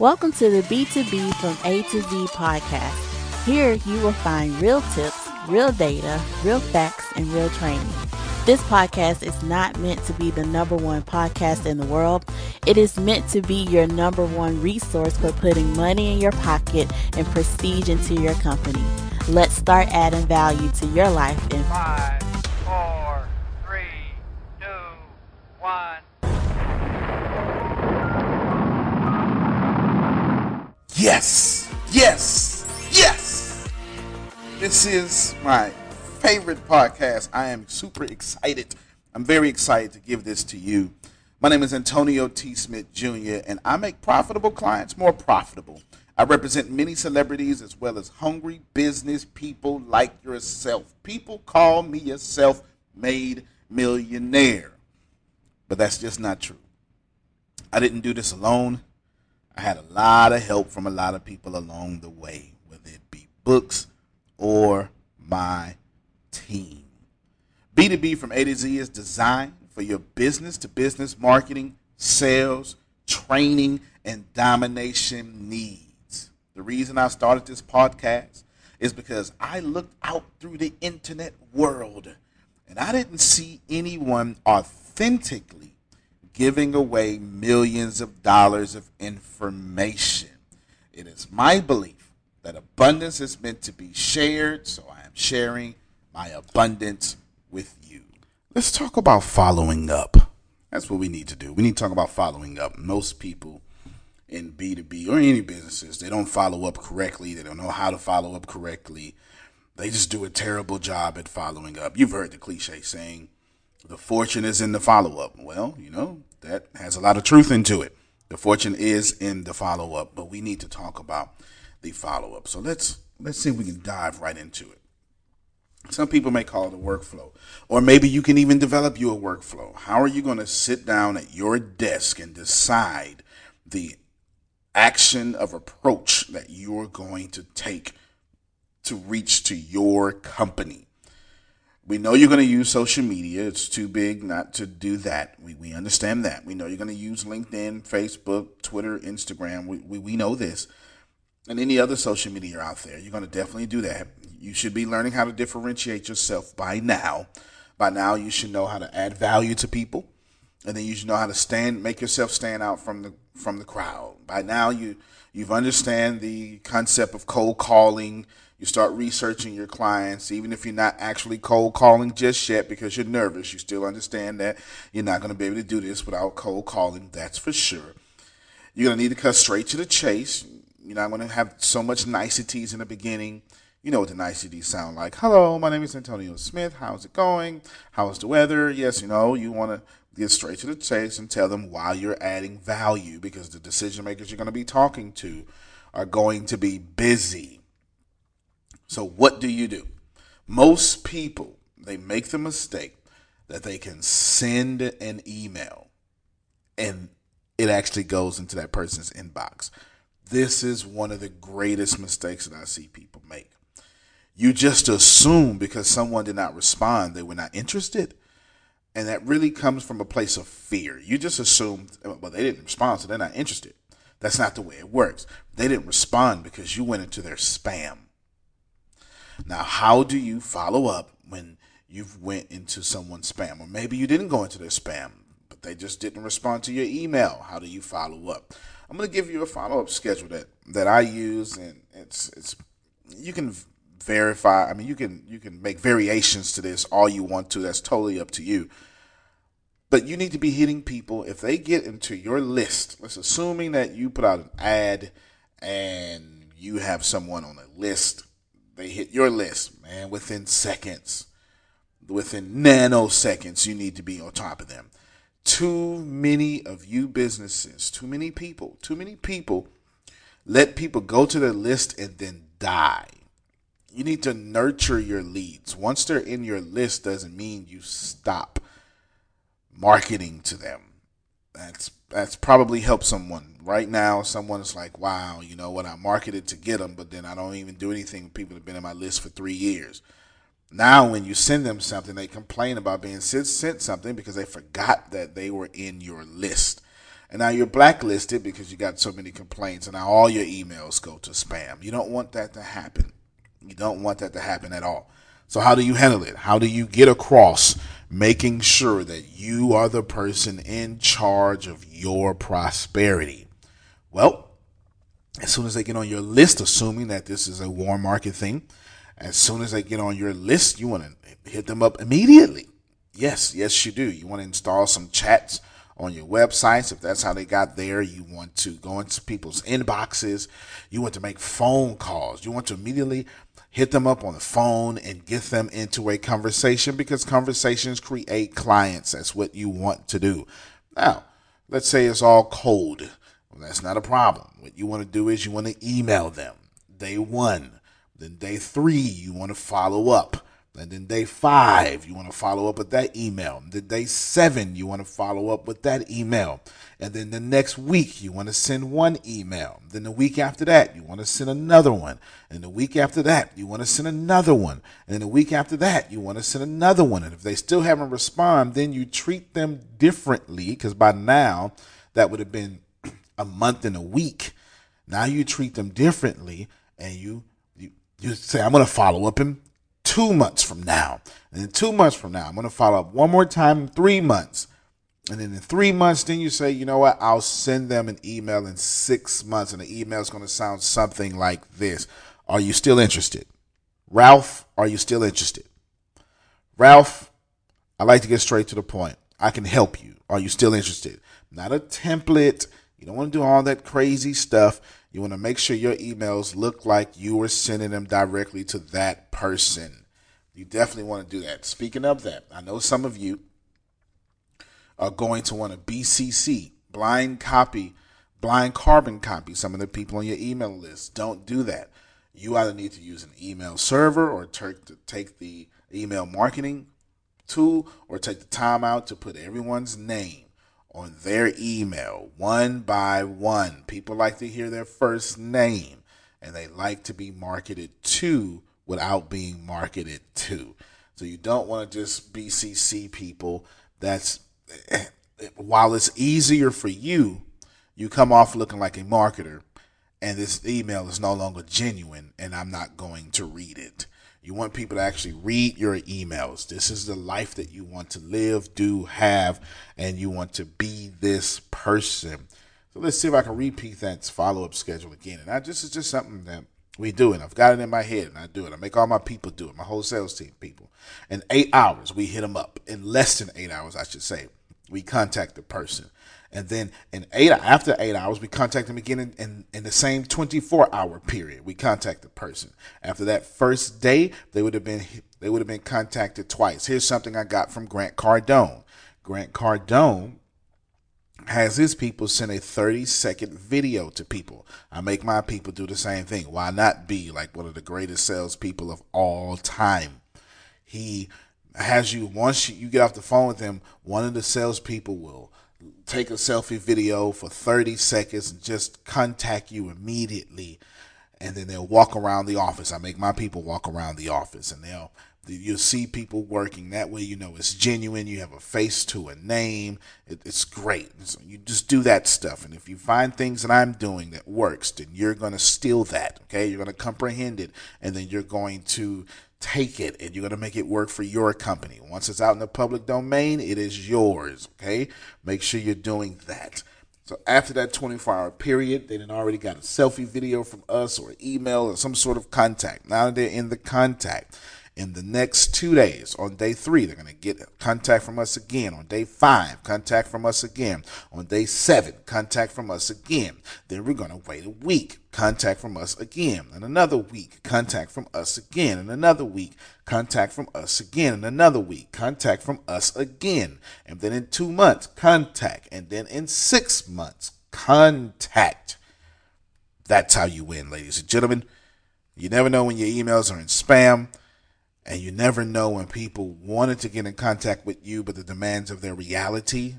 Welcome to the B2B from A to Z podcast. Here you will find real tips, real data, real facts, and real training. This podcast is not meant to be the number one podcast in the world. It is meant to be your number one resource for putting money in your pocket and prestige into your company. Let's start adding value to your life in Five, Yes, yes, yes. This is my favorite podcast. I am super excited. I'm very excited to give this to you. My name is Antonio T. Smith Jr., and I make profitable clients more profitable. I represent many celebrities as well as hungry business people like yourself. People call me a self made millionaire, but that's just not true. I didn't do this alone. I had a lot of help from a lot of people along the way, whether it be books or my team. B2B from A to Z is designed for your business to business marketing, sales, training, and domination needs. The reason I started this podcast is because I looked out through the internet world and I didn't see anyone authentically giving away millions of dollars of information. It is my belief that abundance is meant to be shared, so I am sharing my abundance with you. Let's talk about following up. That's what we need to do. We need to talk about following up. Most people in B2B or any businesses, they don't follow up correctly. They don't know how to follow up correctly. They just do a terrible job at following up. You've heard the cliche saying, the fortune is in the follow up. Well, you know, that has a lot of truth into it. The fortune is in the follow up, but we need to talk about the follow up. So let's let's see if we can dive right into it. Some people may call it a workflow, or maybe you can even develop you a workflow. How are you going to sit down at your desk and decide the action of approach that you're going to take to reach to your company? We know you're going to use social media. It's too big not to do that. We, we understand that. We know you're going to use LinkedIn, Facebook, Twitter, Instagram. We, we, we know this. And any other social media out there. You're going to definitely do that. You should be learning how to differentiate yourself by now. By now, you should know how to add value to people. And then you should know how to stand, make yourself stand out from the from the crowd. By now, you you've understand the concept of cold calling, you start researching your clients, even if you're not actually cold calling just yet because you're nervous. You still understand that you're not going to be able to do this without cold calling. That's for sure. You're going to need to cut straight to the chase. You're not going to have so much niceties in the beginning. You know what the niceties sound like. Hello, my name is Antonio Smith. How's it going? How's the weather? Yes, you know, you want to get straight to the chase and tell them why you're adding value because the decision makers you're going to be talking to are going to be busy. So, what do you do? Most people, they make the mistake that they can send an email and it actually goes into that person's inbox. This is one of the greatest mistakes that I see people make. You just assume because someone did not respond, they were not interested. And that really comes from a place of fear. You just assumed, well, they didn't respond, so they're not interested. That's not the way it works. They didn't respond because you went into their spam. Now, how do you follow up when you've went into someone's spam, or maybe you didn't go into their spam, but they just didn't respond to your email? How do you follow up? I'm going to give you a follow up schedule that that I use, and it's it's you can verify. I mean, you can you can make variations to this all you want to. That's totally up to you. But you need to be hitting people if they get into your list. Let's assuming that you put out an ad and you have someone on a list they hit your list, man, within seconds. Within nanoseconds, you need to be on top of them. Too many of you businesses, too many people, too many people let people go to their list and then die. You need to nurture your leads. Once they're in your list, doesn't mean you stop marketing to them. That's that's probably helped someone right now. Someone is like, "Wow, you know what? I marketed to get them, but then I don't even do anything people have been in my list for three years." Now, when you send them something, they complain about being sent, sent something because they forgot that they were in your list. And now you're blacklisted because you got so many complaints, and now all your emails go to spam. You don't want that to happen. You don't want that to happen at all. So, how do you handle it? How do you get across making sure that you are the person in charge of your prosperity? Well, as soon as they get on your list, assuming that this is a warm market thing, as soon as they get on your list, you want to hit them up immediately. Yes, yes, you do. You want to install some chats on your websites. If that's how they got there, you want to go into people's inboxes. You want to make phone calls. You want to immediately hit them up on the phone and get them into a conversation because conversations create clients. That's what you want to do. Now, let's say it's all cold. Well, that's not a problem. What you want to do is you want to email them day one. Then day three, you want to follow up. And then day five, you want to follow up with that email. Then day seven, you want to follow up with that email. And then the next week, you want to send one email. Then the week after that, you want to send another one. And the week after that, you want to send another one. And the week after that, you want to send another one. And if they still haven't responded, then you treat them differently because by now, that would have been a month and a week. Now you treat them differently and you you, you say, I'm going to follow up in two months from now. And then two months from now, I'm going to follow up one more time three months. And then in three months, then you say, you know what? I'll send them an email in six months. And the email is going to sound something like this Are you still interested? Ralph, are you still interested? Ralph, I like to get straight to the point. I can help you. Are you still interested? Not a template. You don't want to do all that crazy stuff. You want to make sure your emails look like you were sending them directly to that person. You definitely want to do that. Speaking of that, I know some of you are going to want to BCC, blind copy, blind carbon copy some of the people on your email list. Don't do that. You either need to use an email server or take the email marketing tool or take the time out to put everyone's name on their email one by one. People like to hear their first name and they like to be marketed to without being marketed to. So you don't want to just BCC people. That's while it's easier for you, you come off looking like a marketer and this email is no longer genuine and I'm not going to read it. You want people to actually read your emails. This is the life that you want to live, do, have, and you want to be this person. So let's see if I can repeat that follow up schedule again. And I just is just something that we do, it. I've got it in my head, and I do it. I make all my people do it, my whole sales team people. In eight hours, we hit them up. In less than eight hours, I should say, we contact the person. And then in eight after eight hours, we contact them again in, in, in, the same 24 hour period. We contact the person. After that first day, they would have been they would have been contacted twice. Here's something I got from Grant Cardone. Grant Cardone has his people send a 30 second video to people. I make my people do the same thing. Why not be like one of the greatest salespeople of all time? He has you once you get off the phone with him, one of the salespeople will take a selfie video for 30 seconds and just contact you immediately and then they'll walk around the office i make my people walk around the office and they'll you'll see people working that way you know it's genuine you have a face to a name it, it's great so you just do that stuff and if you find things that i'm doing that works then you're going to steal that okay you're going to comprehend it and then you're going to take it and you're going to make it work for your company. Once it's out in the public domain, it is yours. Okay. Make sure you're doing that. So after that 24 hour period, they then already got a selfie video from us or email or some sort of contact. Now they're in the contact in the next two days. On day three, they're going to get contact from us again. On day five, contact from us again. On day seven, contact from us again. Then we're going to wait a week, contact from us again. And another week, contact from us again. And another week, contact from us again. And another week, contact from us again. And then in two months, contact. And then in six months, contact. That's how you win, ladies and gentlemen. You never know when your emails are in spam. And you never know when people wanted to get in contact with you, but the demands of their reality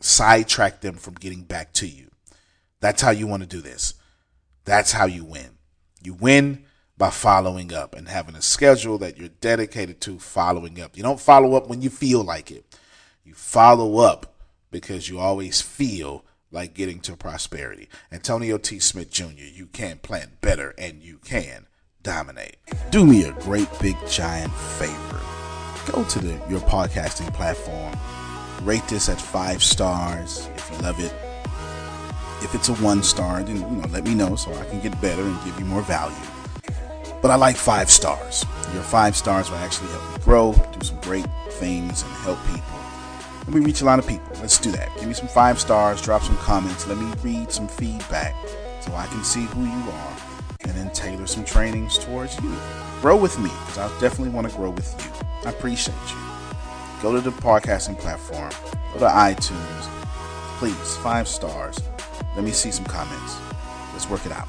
sidetrack them from getting back to you. That's how you want to do this. That's how you win. You win by following up and having a schedule that you're dedicated to following up. You don't follow up when you feel like it. You follow up because you always feel like getting to prosperity. Antonio T. Smith Jr., you can plan better and you can dominate. Do me a great big giant favor. Go to the, your podcasting platform, rate this at five stars if you love it. If it's a one star, then you know, let me know so I can get better and give you more value. But I like five stars. Your five stars will actually help me grow, do some great things, and help people. And we reach a lot of people. Let's do that. Give me some five stars, drop some comments, let me read some feedback so I can see who you are and then tailor some trainings towards you. Grow with me because I definitely want to grow with you. I appreciate you. Go to the podcasting platform, go to iTunes. Please, five stars. Let me see some comments. Let's work it out.